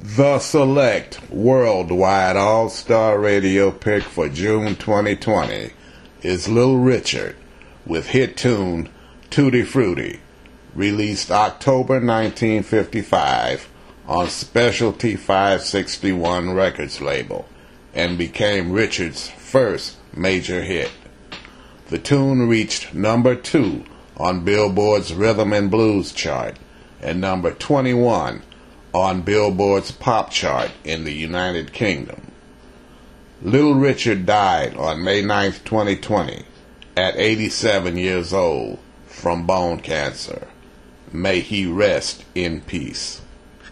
The select worldwide all star radio pick for June 2020 is Little Richard with hit tune Tutti Frutti, released October 1955 on Specialty 561 Records label and became Richard's first major hit. The tune reached number two on Billboard's Rhythm and Blues chart and number 21 on Billboard's pop chart in the United Kingdom. Little Richard died on May 9, 2020, at 87 years old from bone cancer. May he rest in peace.